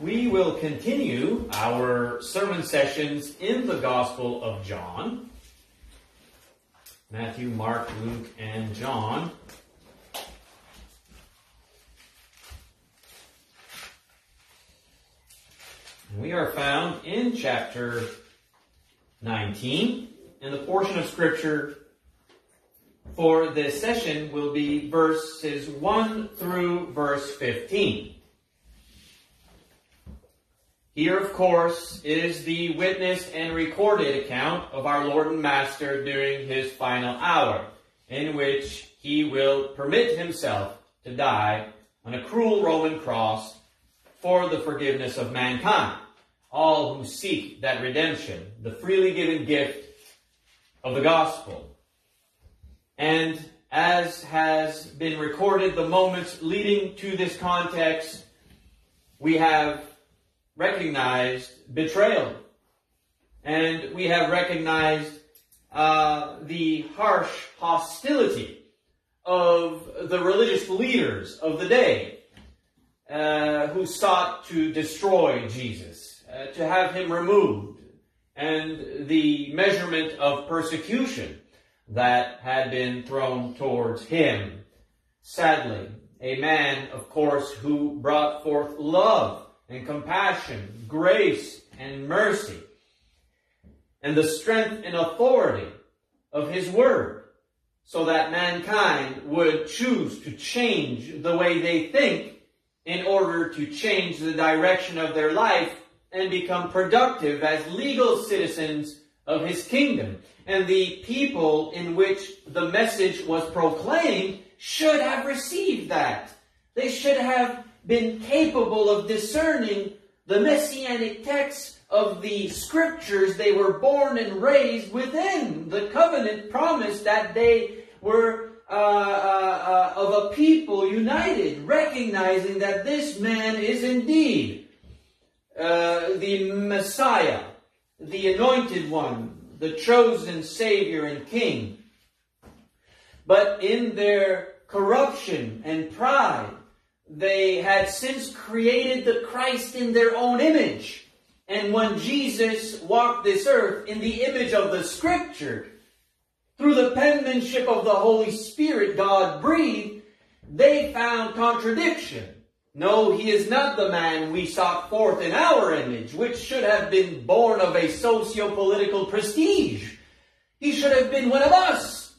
we will continue our sermon sessions in the Gospel of John. Matthew, Mark, Luke, and John. We are found in chapter 19, and the portion of Scripture for this session will be verses 1 through verse 15. Here, of course, is the witnessed and recorded account of our Lord and Master during his final hour, in which he will permit himself to die on a cruel Roman cross for the forgiveness of mankind, all who seek that redemption, the freely given gift of the gospel. And as has been recorded, the moments leading to this context, we have recognized betrayal. And we have recognized uh, the harsh hostility of the religious leaders of the day uh, who sought to destroy Jesus, uh, to have him removed, and the measurement of persecution that had been thrown towards him. Sadly, a man, of course, who brought forth love and compassion, grace and mercy, and the strength and authority of His Word, so that mankind would choose to change the way they think in order to change the direction of their life and become productive as legal citizens of His kingdom. And the people in which the message was proclaimed should have received that. They should have been capable of discerning the messianic texts of the scriptures. They were born and raised within the covenant promise that they were uh, uh, uh, of a people united, recognizing that this man is indeed uh, the Messiah, the anointed one, the chosen Savior and King. But in their corruption and pride, they had since created the Christ in their own image. And when Jesus walked this earth in the image of the Scripture, through the penmanship of the Holy Spirit God breathed, they found contradiction. No, he is not the man we sought forth in our image, which should have been born of a socio-political prestige. He should have been one of us.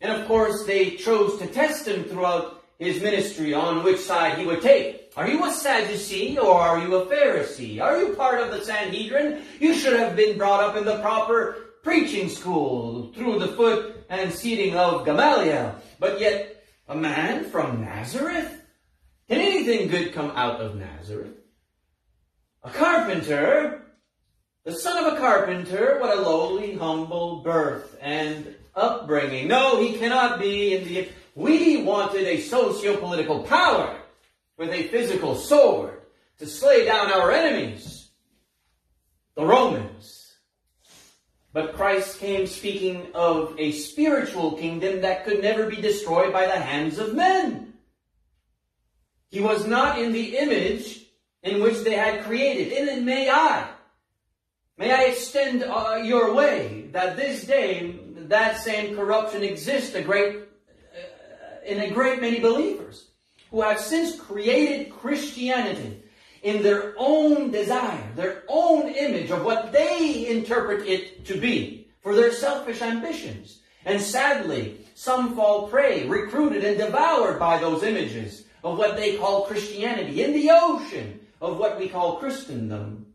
And of course, they chose to test him throughout his ministry on which side he would take. Are you a Sadducee or are you a Pharisee? Are you part of the Sanhedrin? You should have been brought up in the proper preaching school through the foot and seating of Gamaliel. But yet, a man from Nazareth? Can anything good come out of Nazareth? A carpenter, the son of a carpenter, what a lowly, humble birth and upbringing. No, he cannot be in the we wanted a socio-political power with a physical sword to slay down our enemies, the Romans. But Christ came speaking of a spiritual kingdom that could never be destroyed by the hands of men. He was not in the image in which they had created. And may I, may I extend uh, your way that this day that same corruption exists a great in a great many believers who have since created Christianity in their own desire, their own image of what they interpret it to be for their selfish ambitions. And sadly, some fall prey, recruited and devoured by those images of what they call Christianity in the ocean of what we call Christendom.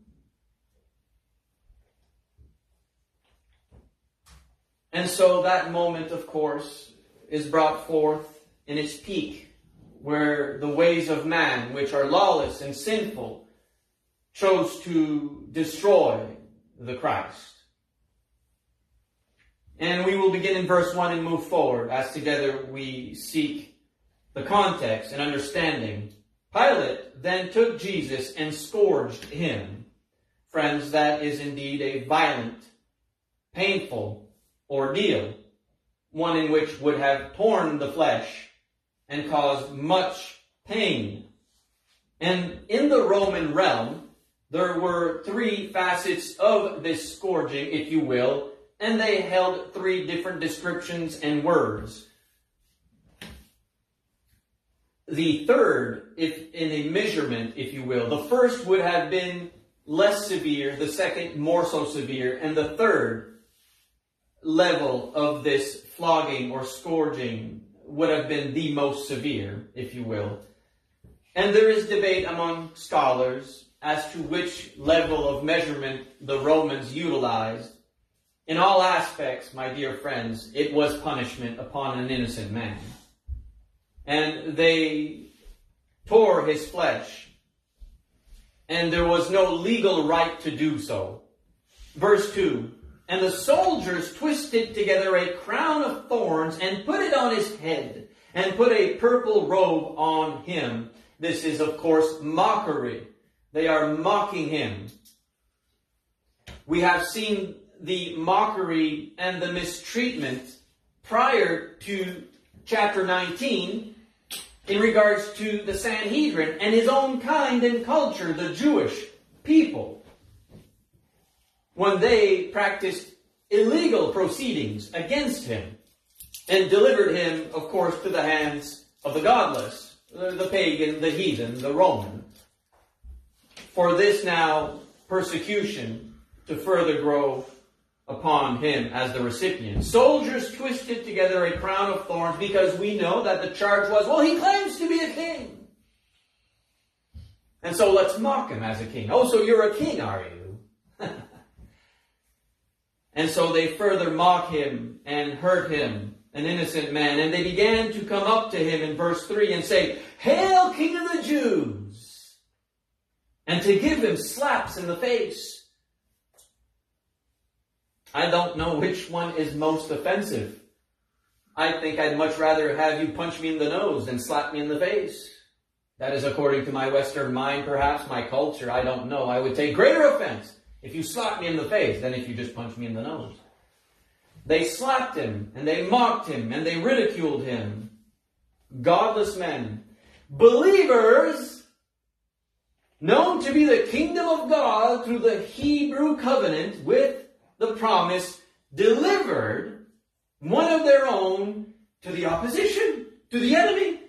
And so that moment, of course, is brought forth in its peak, where the ways of man, which are lawless and sinful, chose to destroy the Christ. And we will begin in verse 1 and move forward as together we seek the context and understanding. Pilate then took Jesus and scourged him. Friends, that is indeed a violent, painful ordeal, one in which would have torn the flesh and caused much pain. And in the Roman realm, there were three facets of this scourging, if you will, and they held three different descriptions and words. The third, if in a measurement, if you will, the first would have been less severe, the second more so severe, and the third level of this flogging or scourging would have been the most severe, if you will. And there is debate among scholars as to which level of measurement the Romans utilized. In all aspects, my dear friends, it was punishment upon an innocent man. And they tore his flesh, and there was no legal right to do so. Verse 2 And the soldiers twisted together a crown of thorns and put it on his head, and put a purple robe on him. This is, of course, mockery. They are mocking him. We have seen the mockery and the mistreatment prior to chapter 19 in regards to the Sanhedrin and his own kind and culture, the Jewish people, when they practiced illegal proceedings against him and delivered him, of course, to the hands of the godless the pagan, the heathen, the Roman, for this now persecution to further grow upon him as the recipient. Soldiers twisted together a crown of thorns because we know that the charge was, well, he claims to be a king. And so let's mock him as a king. Oh, so you're a king, are you? and so they further mock him and hurt him an innocent man. And they began to come up to him in verse 3 and say, Hail, King of the Jews! And to give him slaps in the face. I don't know which one is most offensive. I think I'd much rather have you punch me in the nose than slap me in the face. That is according to my Western mind, perhaps, my culture, I don't know. I would take greater offense if you slap me in the face than if you just punch me in the nose. They slapped him, and they mocked him, and they ridiculed him. Godless men. Believers, known to be the kingdom of God through the Hebrew covenant with the promise, delivered one of their own to the opposition, to the enemy.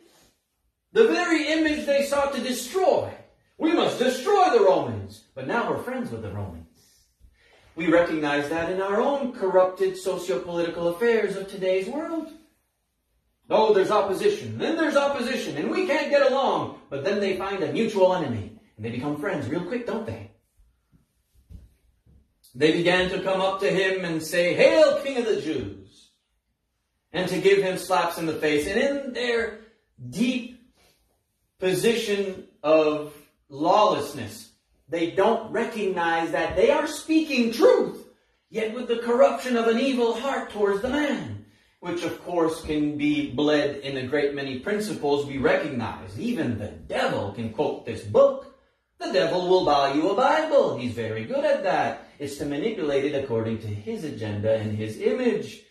The very image they sought to destroy. We must destroy the Romans. But now we're friends with the Romans. We recognize that in our own corrupted socio-political affairs of today's world. Oh, there's opposition, then there's opposition, and we can't get along. But then they find a mutual enemy, and they become friends real quick, don't they? They began to come up to him and say, Hail, King of the Jews! And to give him slaps in the face. And in their deep position of lawlessness, they don't recognize that they are speaking truth, yet with the corruption of an evil heart towards the man, which of course can be bled in a great many principles we recognize. Even the devil can quote this book. The devil will buy you a Bible. He's very good at that. It's to manipulate it according to his agenda and his image.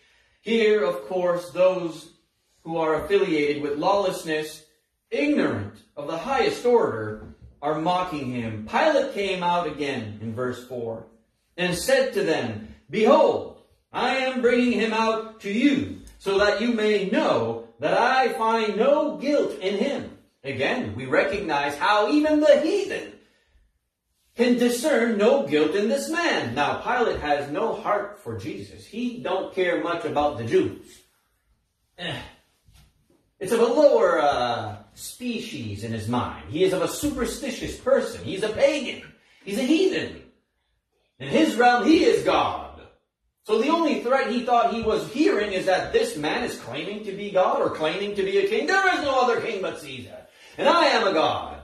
Here, of course, those who are affiliated with lawlessness, ignorant of the highest order, are mocking him. Pilate came out again in verse 4 and said to them, Behold, I am bringing him out to you so that you may know that I find no guilt in him. Again, we recognize how even the heathen can discern no guilt in this man. Now, Pilate has no heart for Jesus. He don't care much about the Jews. Eh. It's of a lower uh, species in his mind. He is of a superstitious person. He's a pagan. He's a heathen. In his realm, he is God. So the only threat he thought he was hearing is that this man is claiming to be God or claiming to be a king. There is no other king but Caesar. And I am a God.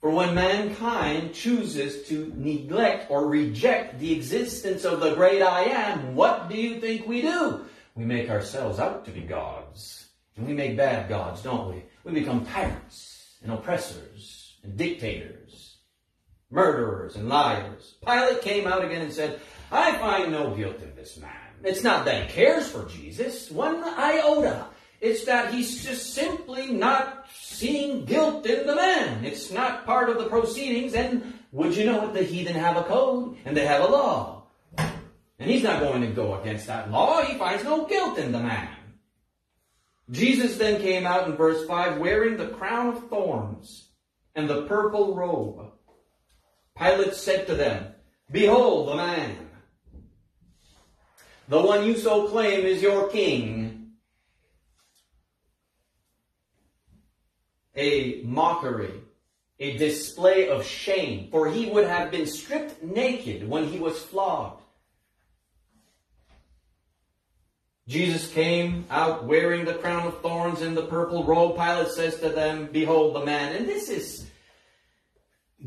For when mankind chooses to neglect or reject the existence of the great I am, what do you think we do? We make ourselves out to be gods. And we make bad gods, don't we? We become tyrants and oppressors and dictators, murderers and liars. Pilate came out again and said, I find no guilt in this man. It's not that he cares for Jesus, one iota. It's that he's just simply not seeing guilt in the man. It's not part of the proceedings. And would you know it, the heathen have a code and they have a law. And he's not going to go against that law. He finds no guilt in the man. Jesus then came out in verse 5 wearing the crown of thorns and the purple robe. Pilate said to them, Behold the man. The one you so claim is your king. A mockery, a display of shame, for he would have been stripped naked when he was flogged. Jesus came out wearing the crown of thorns and the purple robe. Pilate says to them, Behold the man. And this is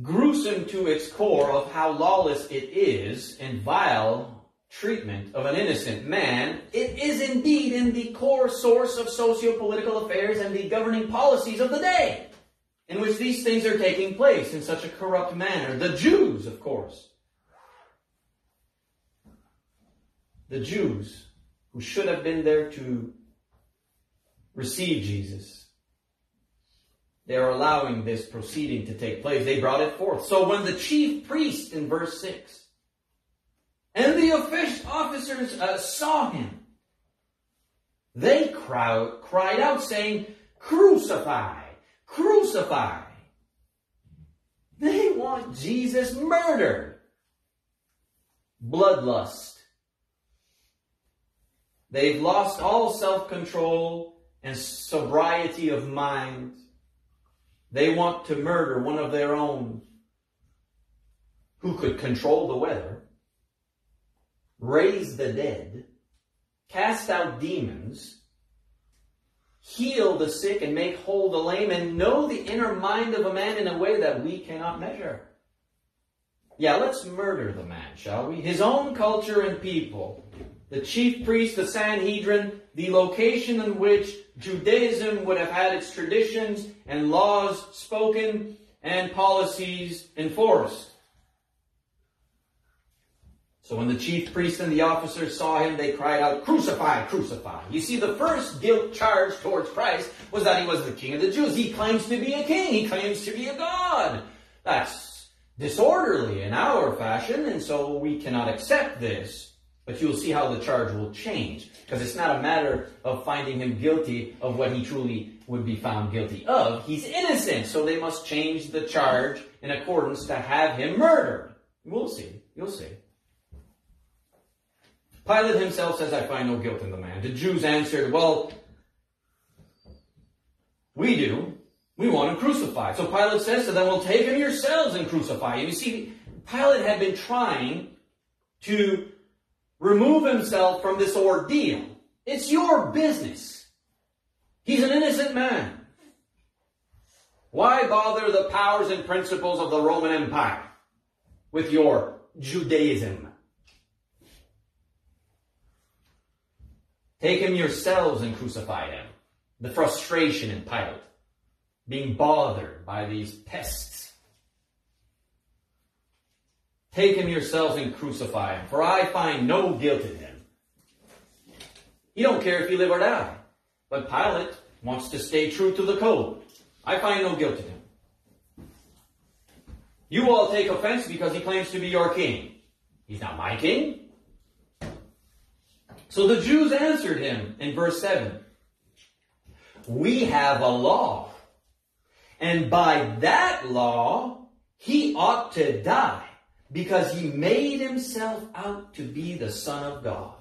gruesome to its core of how lawless it is and vile treatment of an innocent man. It is indeed in the core source of socio-political affairs and the governing policies of the day in which these things are taking place in such a corrupt manner. The Jews, of course. The Jews who should have been there to receive Jesus. They are allowing this proceeding to take place. They brought it forth. So when the chief priest in verse 6 and the officers uh, saw him, they crowd, cried out saying, crucify, crucify. They want Jesus murdered. Bloodlust They've lost all self-control and sobriety of mind. They want to murder one of their own who could control the weather, raise the dead, cast out demons, heal the sick and make whole the lame, and know the inner mind of a man in a way that we cannot measure. Yeah, let's murder the man, shall we? His own culture and people the chief priest, the Sanhedrin, the location in which Judaism would have had its traditions and laws spoken and policies enforced. So when the chief priest and the officers saw him, they cried out, Crucify, crucify. You see, the first guilt charge towards Christ was that he was the king of the Jews. He claims to be a king. He claims to be a god. That's disorderly in our fashion, and so we cannot accept this. But you'll see how the charge will change. Because it's not a matter of finding him guilty of what he truly would be found guilty of. He's innocent, so they must change the charge in accordance to have him murdered. We'll see. You'll see. Pilate himself says, I find no guilt in the man. The Jews answered, Well, we do. We want him crucified. So Pilate says to them, Well, take him yourselves and crucify him. You see, Pilate had been trying to remove himself from this ordeal. It's your business. He's an innocent man. Why bother the powers and principles of the Roman Empire with your Judaism? Take him yourselves and crucify him. The frustration in Pilate, being bothered by these pests Take him yourselves and crucify him, for I find no guilt in him. He don't care if you live or die. But Pilate wants to stay true to the code. I find no guilt in him. You all take offense because he claims to be your king. He's not my king. So the Jews answered him in verse 7 We have a law, and by that law he ought to die because he made himself out to be the Son of God.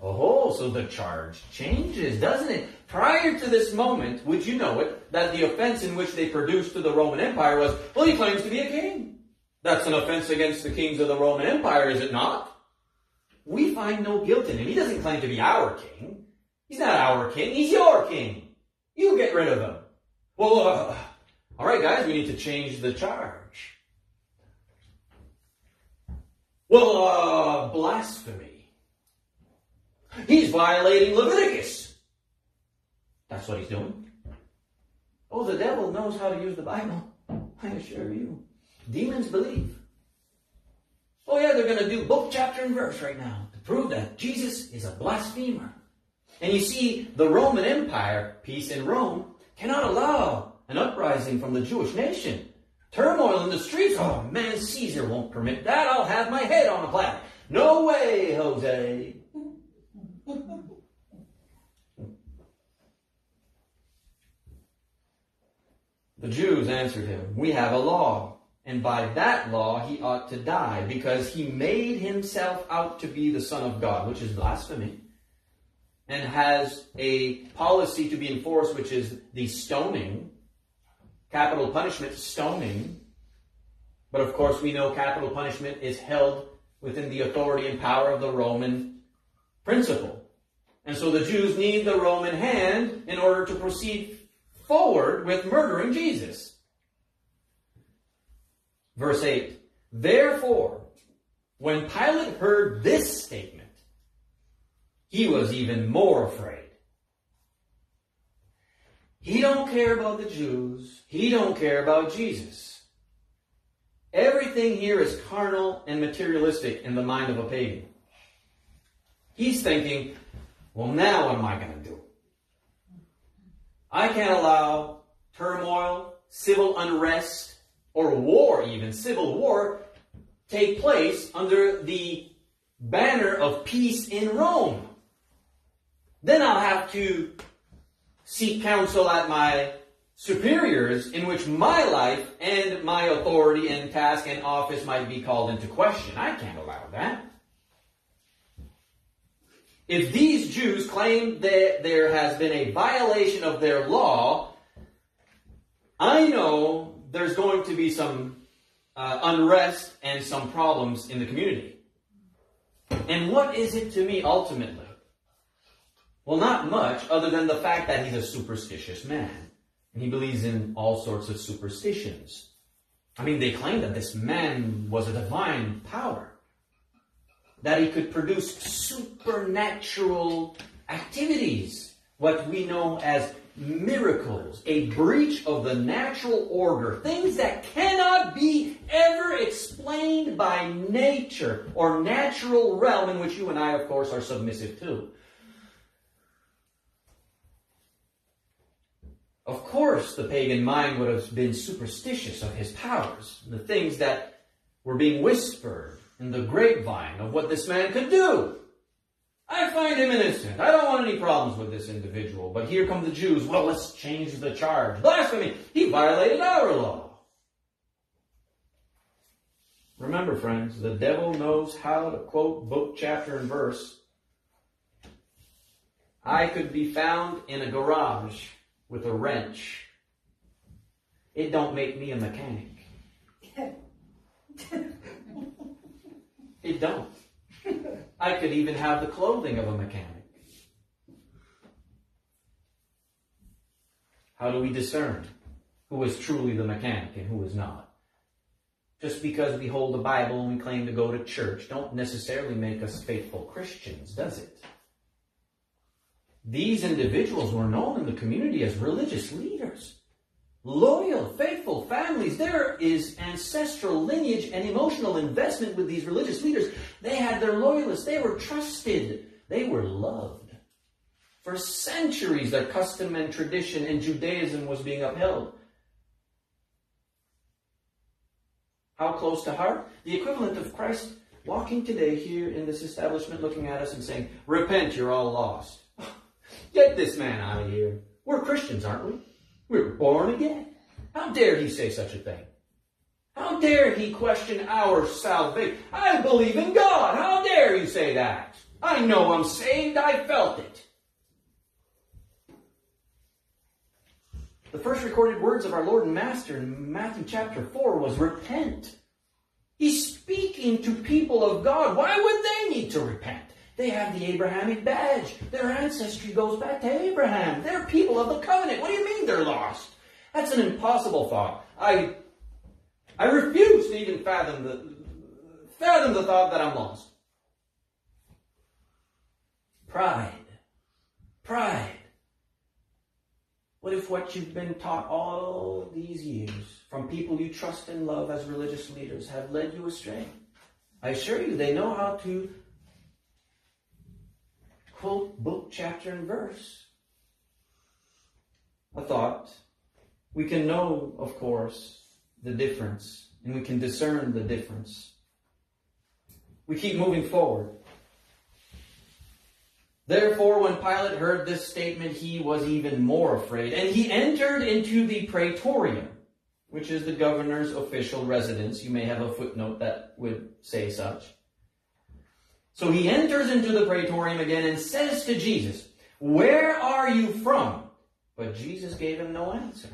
Oh, so the charge changes, doesn't it? Prior to this moment, would you know it, that the offense in which they produced to the Roman Empire was, well, he claims to be a king. That's an offense against the kings of the Roman Empire, is it not? We find no guilt in him. He doesn't claim to be our king. He's not our king. He's your king. You get rid of him. Well, uh, all right, guys, we need to change the charge. Well, uh, blasphemy. He's violating Leviticus. That's what he's doing. Oh, the devil knows how to use the Bible. I assure you. Demons believe. Oh, yeah, they're going to do book, chapter, and verse right now to prove that Jesus is a blasphemer. And you see, the Roman Empire, peace in Rome, cannot allow an uprising from the Jewish nation. Turmoil in the streets. Oh man, Caesar won't permit that. I'll have my head on a platter. No way, Jose. the Jews answered him, We have a law, and by that law he ought to die, because he made himself out to be the Son of God, which is blasphemy, and has a policy to be enforced, which is the stoning, capital punishment, stoning. But of course, we know capital punishment is held within the authority and power of the Roman principle. And so the Jews need the Roman hand in order to proceed forward with murdering Jesus. Verse 8 Therefore, when Pilate heard this statement, he was even more afraid. He don't care about the Jews. He don't care about Jesus. Everything here is carnal and materialistic in the mind of a pagan. He's thinking, well, now what am I going to do? I can't allow turmoil, civil unrest, or war even, civil war, take place under the banner of peace in Rome. Then I'll have to seek counsel at my superiors in which my life and my authority and task and office might be called into question. I can't allow that. If these Jews claim that there has been a violation of their law, I know there's going to be some uh, unrest and some problems in the community. And what is it to me ultimately? Well, not much other than the fact that he's a superstitious man. And he believes in all sorts of superstitions. I mean, they claim that this man was a divine power that he could produce supernatural activities, what we know as miracles, a breach of the natural order, things that cannot be ever explained by nature or natural realm in which you and I, of course, are submissive to. Of course, the pagan mind would have been superstitious of his powers, the things that were being whispered in the grapevine of what this man could do. I find him innocent. I don't want any problems with this individual. But here come the Jews. Well, let's change the charge. Blasphemy. He violated our law. Remember, friends, the devil knows how to quote book, chapter, and verse. I could be found in a garage with a wrench. It don't make me a mechanic. It don't. I could even have the clothing of a mechanic. How do we discern who is truly the mechanic and who is not? Just because we hold the Bible and we claim to go to church don't necessarily make us faithful Christians, does it? These individuals were known in the community as religious leaders loyal, faithful families. There is ancestral lineage and emotional investment with these religious leaders. They had their loyalists. They were trusted. They were loved. For centuries, their custom and tradition in Judaism was being upheld. How close to heart? The equivalent of Christ walking today here in this establishment looking at us and saying, Repent, you're all lost. Get this man out of here. We're Christians, aren't we? We were born again. How dare he say such a thing? How dare he question our salvation? I believe in God. How dare you say that? I know I'm saved. I felt it. The first recorded words of our Lord and Master in Matthew chapter 4 was repent. He's speaking to people of God. Why would they need to repent? They have the Abrahamic badge. Their ancestry goes back to Abraham. They're people of the covenant. What do you mean they're lost? That's an impossible thought. I I refuse to even fathom the fathom the thought that I'm lost. Pride. Pride. What if what you've been taught all these years from people you trust and love as religious leaders have led you astray? I assure you, they know how to quote book, chapter, and verse. A thought. We can know, of course, the difference, and we can discern the difference. We keep moving forward. Therefore, when Pilate heard this statement, he was even more afraid, and he entered into the praetorium, which is the governor's official residence. You may have a footnote that would say such. So he enters into the praetorium again and says to Jesus, Where are you from? But Jesus gave him no answer.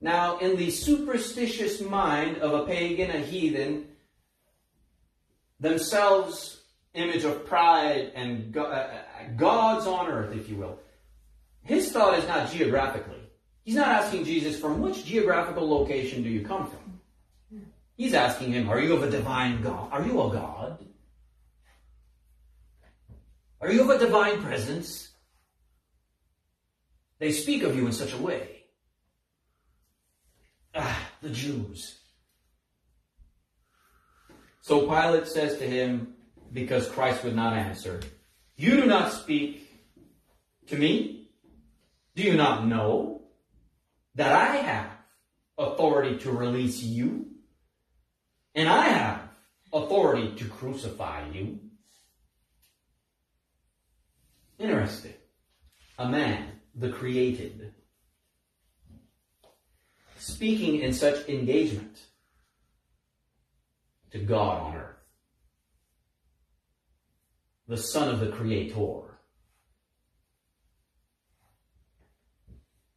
Now, in the superstitious mind of a pagan, a heathen, themselves image of pride and uh, uh, gods on earth, if you will, his thought is not geographically. He's not asking Jesus, from which geographical location do you come from? He's asking him, are you of a divine God? Are you a God? Are you of a divine presence? They speak of you in such a way. Ah, the Jews. So Pilate says to him, because Christ would not answer, You do not speak to me? Do you not know that I have authority to release you? And I have authority to crucify you? Interesting. A man, the created, speaking in such engagement to God on earth, the Son of the Creator.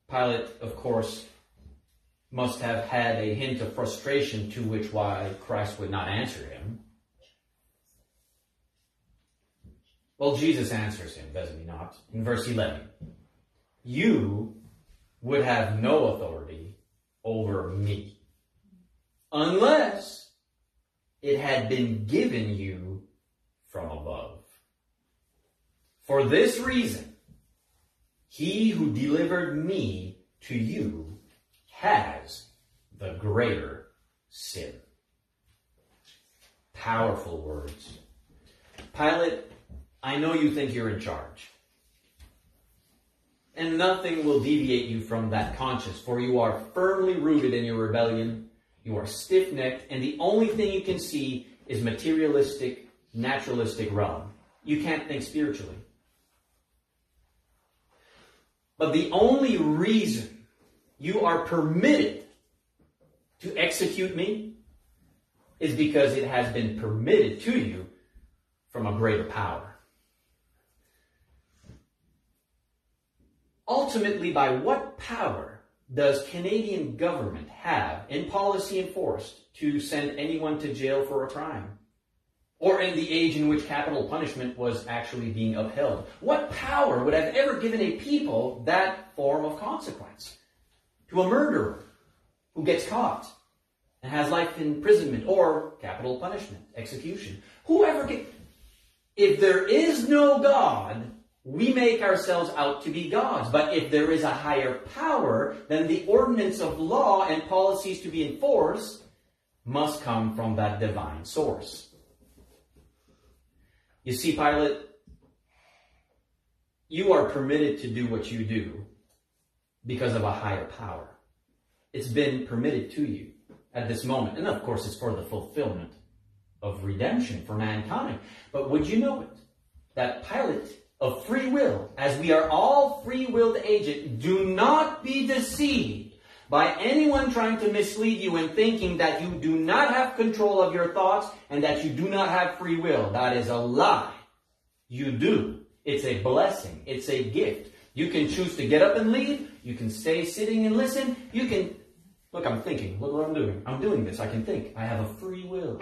Pilate, of course, must have had a hint of frustration to which why Christ would not answer him. Well, Jesus answers him, doesn't he not? In verse 11. You would have no authority over me unless it had been given you from above. For this reason, he who delivered me to you has the greater sin. Powerful words. Pilate I know you think you're in charge. And nothing will deviate you from that conscience, for you are firmly rooted in your rebellion. You are stiff necked, and the only thing you can see is materialistic, naturalistic realm. You can't think spiritually. But the only reason you are permitted to execute me is because it has been permitted to you from a greater power. Ultimately, by what power does Canadian government have in policy enforced to send anyone to jail for a crime? Or in the age in which capital punishment was actually being upheld? What power would have ever given a people that form of consequence? To a murderer who gets caught and has life imprisonment or capital punishment, execution. Whoever can, if there is no God, we make ourselves out to be gods. But if there is a higher power, then the ordinance of law and policies to be enforced must come from that divine source. You see, Pilate, you are permitted to do what you do because of a higher power. It's been permitted to you at this moment. And of course, it's for the fulfillment of redemption for mankind. But would you know it? That Pilate of free will, as we are all free willed agents, do not be deceived by anyone trying to mislead you in thinking that you do not have control of your thoughts and that you do not have free will. That is a lie. You do. It's a blessing. It's a gift. You can choose to get up and leave. You can stay sitting and listen. You can, look, I'm thinking. Look what I'm doing. I'm doing this. I can think. I have a free will.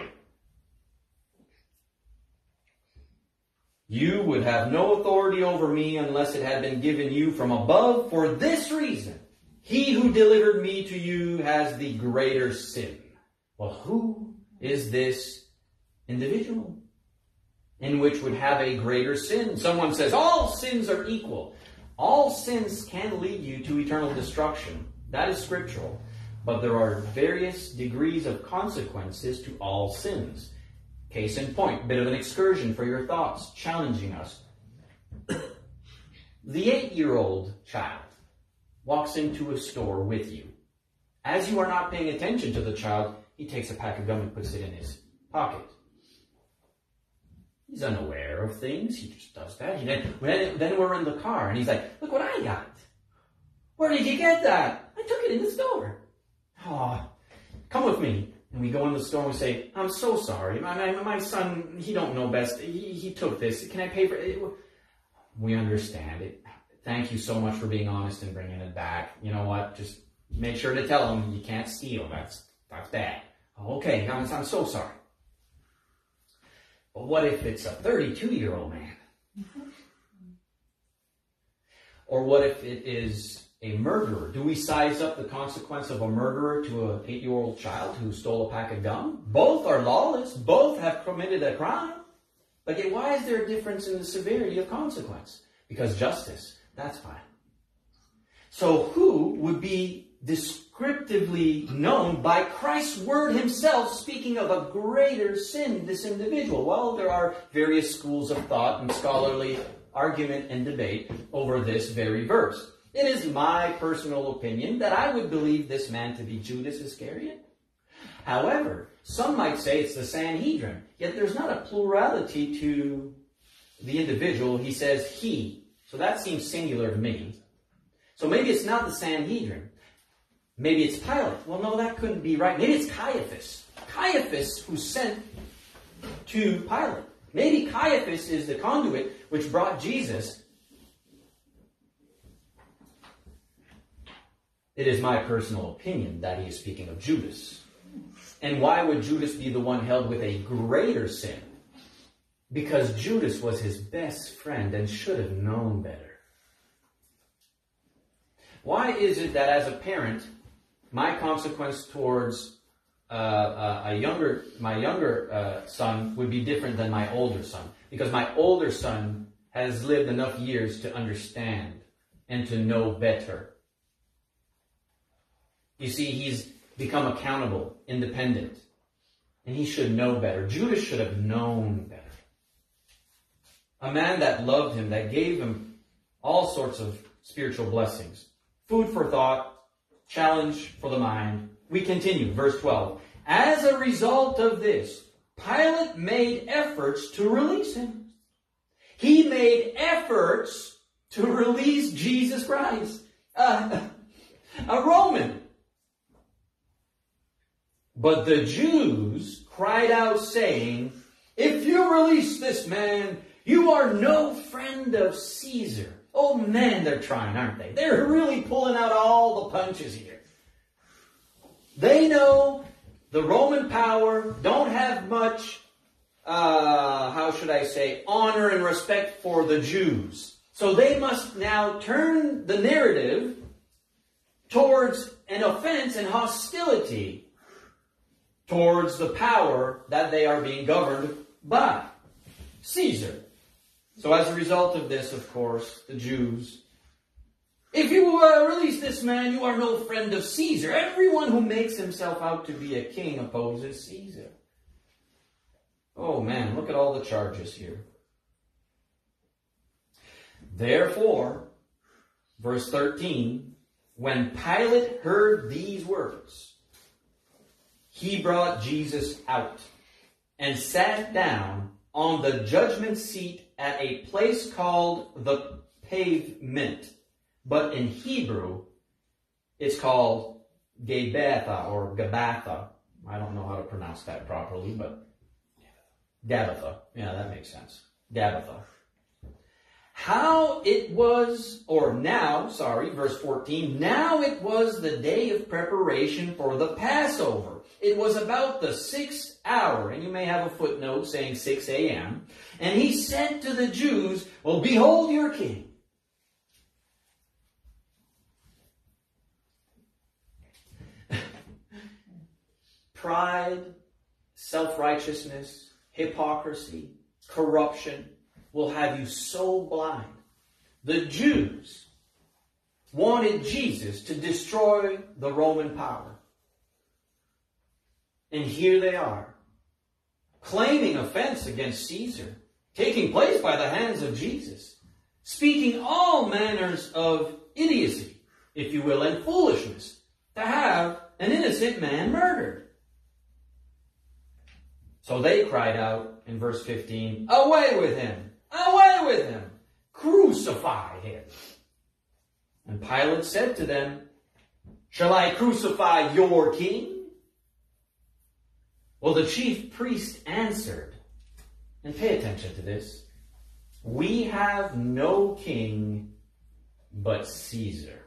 You would have no authority over me unless it had been given you from above. For this reason, he who delivered me to you has the greater sin. Well, who is this individual? In which would have a greater sin. Someone says, all sins are equal. All sins can lead you to eternal destruction. That is scriptural. But there are various degrees of consequences to all sins. Case in point, bit of an excursion for your thoughts, challenging us. the eight year old child walks into a store with you. As you are not paying attention to the child, he takes a pack of gum and puts it in his pocket. He's unaware of things. He just does that. He then, then we're in the car, and he's like, "Look what I got! Where did you get that? I took it in the store." Oh, come with me. And we go in the store and we say, "I'm so sorry. My, my, my son, he don't know best. He, he took this. Can I pay for it?" We understand it. Thank you so much for being honest and bringing it back. You know what? Just make sure to tell him you can't steal. That's that's bad. Okay, I'm, I'm so sorry. But what if it's a 32 year old man? Mm-hmm. Or what if it is a murderer? Do we size up the consequence of a murderer to an eight year old child who stole a pack of gum? Both are lawless, both have committed a crime. But yet, why is there a difference in the severity of consequence? Because justice, that's fine. So, who would be descriptively known by Christ's word himself, speaking of a greater sin this individual. Well, there are various schools of thought and scholarly argument and debate over this very verse. It is my personal opinion that I would believe this man to be Judas Iscariot. However, some might say it's the Sanhedrin, yet there's not a plurality to the individual. He says he. So that seems singular to me. So maybe it's not the Sanhedrin. Maybe it's Pilate. Well, no, that couldn't be right. Maybe it's Caiaphas. Caiaphas who sent to Pilate. Maybe Caiaphas is the conduit which brought Jesus. It is my personal opinion that he is speaking of Judas. And why would Judas be the one held with a greater sin? Because Judas was his best friend and should have known better. Why is it that as a parent, my consequence towards uh, uh, a younger, my younger uh, son would be different than my older son because my older son has lived enough years to understand and to know better. You see, he's become accountable, independent, and he should know better. Judas should have known better. A man that loved him, that gave him all sorts of spiritual blessings. Food for thought, challenge for the mind. We continue, verse 12. As a result of this, Pilate made efforts to release him. He made efforts to release Jesus Christ, uh, a Roman. But the Jews cried out, saying, If you release this man, you are no friend of Caesar. Oh man, they're trying, aren't they? They're really pulling out all the punches here. They know the Roman power don't have much, uh, how should I say, honor and respect for the Jews. So they must now turn the narrative towards an offense and hostility towards the power that they are being governed by Caesar. So as a result of this, of course, the Jews, if you uh, release this man, you are no friend of Caesar. Everyone who makes himself out to be a king opposes Caesar. Oh man, look at all the charges here. Therefore, verse 13, when Pilate heard these words, he brought Jesus out and sat down on the judgment seat at a place called the pavement, but in Hebrew, it's called Gabbatha or Gabatha. I don't know how to pronounce that properly, but Gabbatha. Yeah, that makes sense. Gabbatha. How it was, or now, sorry, verse 14, now it was the day of preparation for the Passover. It was about the sixth hour, and you may have a footnote saying 6 a.m. And he said to the Jews, Well, behold your king. Pride, self righteousness, hypocrisy, corruption will have you so blind. The Jews wanted Jesus to destroy the Roman power. And here they are, claiming offense against Caesar, taking place by the hands of Jesus, speaking all manners of idiocy, if you will, and foolishness, to have an innocent man murdered. So they cried out in verse 15, Away with him! Away with him! Crucify him! And Pilate said to them, Shall I crucify your king? Well, the chief priest answered, and pay attention to this, We have no king but Caesar.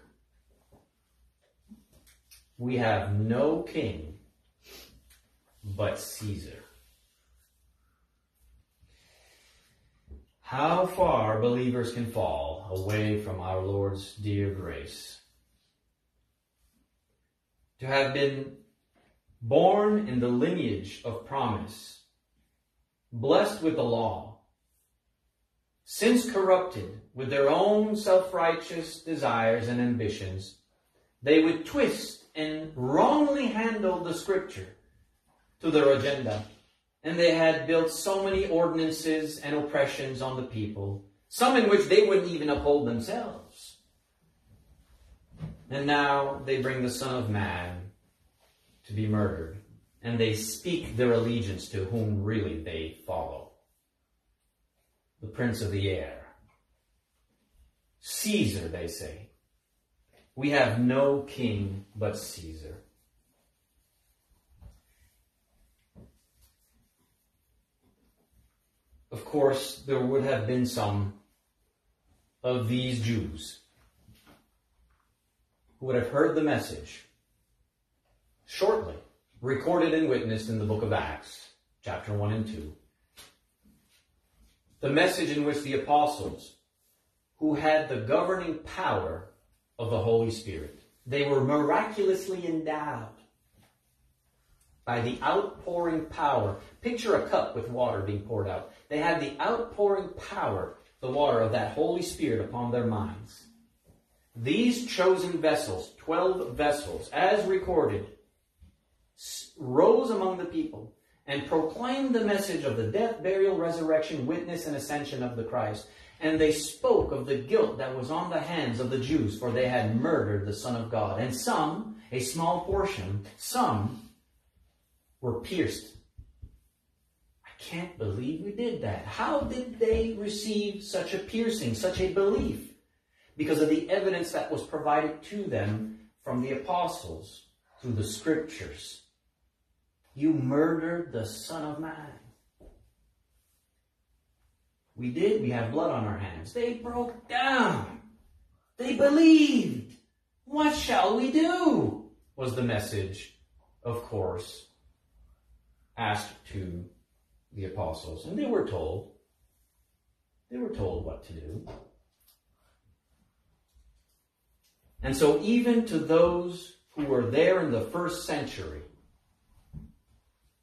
We have no king but Caesar. How far believers can fall away from our Lord's dear grace. To have been born in the lineage of promise, blessed with the law, since corrupted with their own self-righteous desires and ambitions, they would twist and wrongly handle the scripture to their agenda and they had built so many ordinances and oppressions on the people, some in which they wouldn't even uphold themselves. And now they bring the Son of Man to be murdered, and they speak their allegiance to whom really they follow. The Prince of the Air. Caesar, they say. We have no king but Caesar. of course, there would have been some of these Jews who would have heard the message shortly, recorded and witnessed in the book of Acts, chapter 1 and 2. The message in which the apostles, who had the governing power of the Holy Spirit, they were miraculously endowed by the outpouring power. Picture a cup with water being poured out. They had the outpouring power, the water of that Holy Spirit upon their minds. These chosen vessels, 12 vessels, as recorded, rose among the people and proclaimed the message of the death, burial, resurrection, witness, and ascension of the Christ. And they spoke of the guilt that was on the hands of the Jews, for they had murdered the Son of God. And some, a small portion, some were pierced I can't believe we did that. How did they receive such a piercing, such a belief? Because of the evidence that was provided to them from the apostles through the scriptures. You murdered the Son of Man. We did. We have blood on our hands. They broke down. They believed. What shall we do? Was the message, of course, asked to the apostles, and they were told. They were told what to do. And so, even to those who were there in the first century,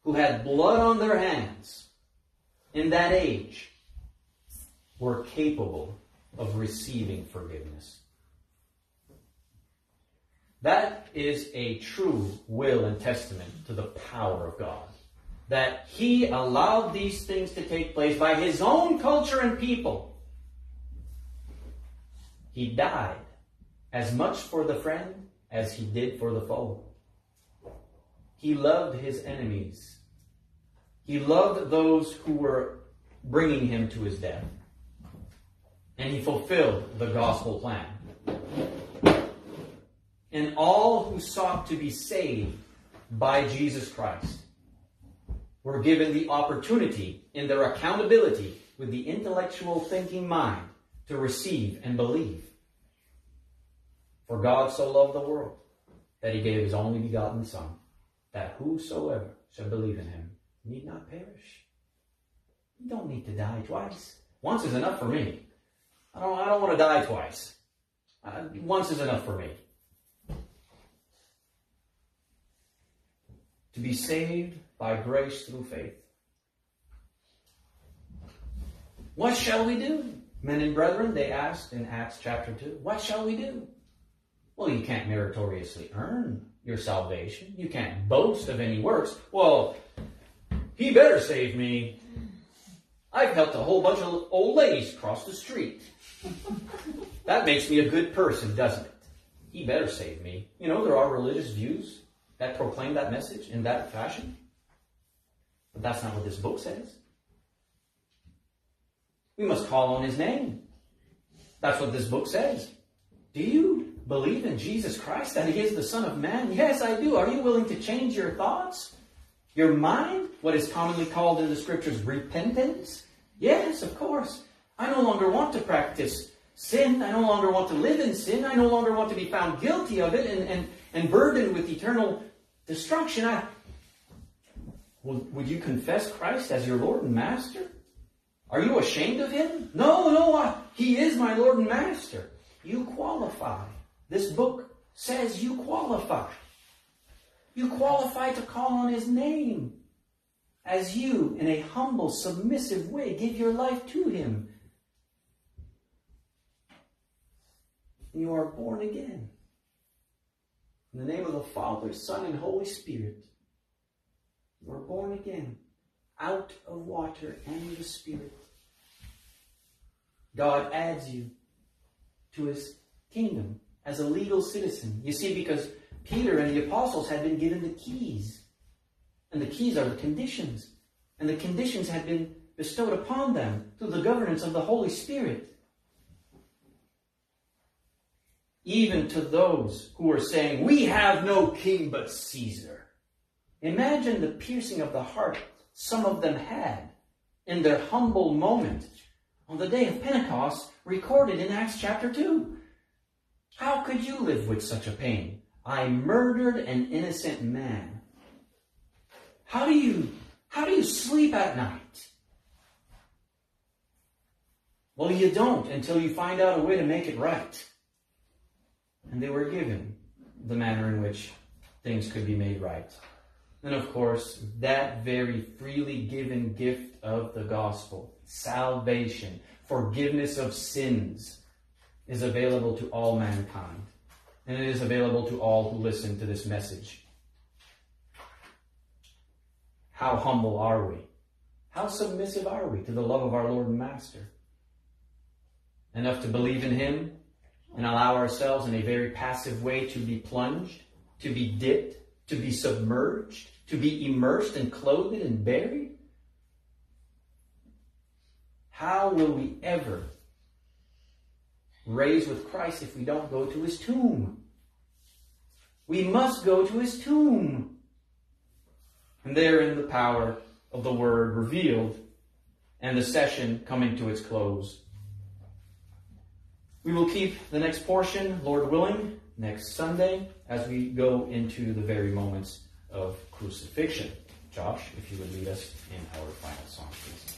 who had blood on their hands in that age, were capable of receiving forgiveness. That is a true will and testament to the power of God that he allowed these things to take place by his own culture and people. He died as much for the friend as he did for the foe. He loved his enemies. He loved those who were bringing him to his death. And he fulfilled the gospel plan. And all who sought to be saved by Jesus Christ were given the opportunity in their accountability with the intellectual thinking mind to receive and believe. For God so loved the world that he gave his only begotten Son, that whosoever shall believe in him need not perish. You don't need to die twice. Once is enough for me. I don't, I don't want to die twice. Uh, once is enough for me. To be saved by grace through faith. What shall we do? Men and brethren, they asked in Acts chapter 2, what shall we do? Well, you can't meritoriously earn your salvation. You can't boast of any works. Well, he better save me. I've helped a whole bunch of old ladies cross the street. that makes me a good person, doesn't it? He better save me. You know, there are religious views that proclaim that message in that fashion. But that's not what this book says. We must call on his name. That's what this book says. Do you believe in Jesus Christ, that he is the Son of Man? Yes, I do. Are you willing to change your thoughts? Your mind? What is commonly called in the scriptures repentance? Yes, of course. I no longer want to practice sin. I no longer want to live in sin. I no longer want to be found guilty of it and, and, and burdened with eternal destruction. I, would, would you confess Christ as your Lord and Master? Are you ashamed of him? No, no, I, he is my Lord and Master. You qualify. This book says you qualify. You qualify to call on his name as you, in a humble, submissive way, give your life to him. You are born again. In the name of the Father, Son, and Holy Spirit. You are born again out of water and the Spirit. God adds you to his kingdom as a legal citizen. You see, because Peter and the apostles had been given the keys. And the keys are the conditions. And the conditions had been bestowed upon them through the governance of the Holy Spirit. Even to those who were saying, We have no king but Caesar. Imagine the piercing of the heart some of them had in their humble moment on the day of Pentecost recorded in Acts chapter 2. How could you live with such a pain? I murdered an innocent man. How do you how do you sleep at night? Well, you don't until you find out a way to make it right. And they were given the manner in which things could be made right. And of course, that very freely given gift of the gospel, salvation, forgiveness of sins, is available to all mankind. And it is available to all who listen to this message. How humble are we? How submissive are we to the love of our Lord and Master? Enough to believe in Him and allow ourselves in a very passive way to be plunged, to be dipped, to be submerged, to be immersed and clothed and buried? How will we ever raise with Christ if we don't go to his tomb? We must go to his tomb. And therein the power of the word revealed and the session coming to its close. We will keep the next portion, Lord willing, next Sunday as we go into the very moments of crucifixion. Josh, if you would lead us in our final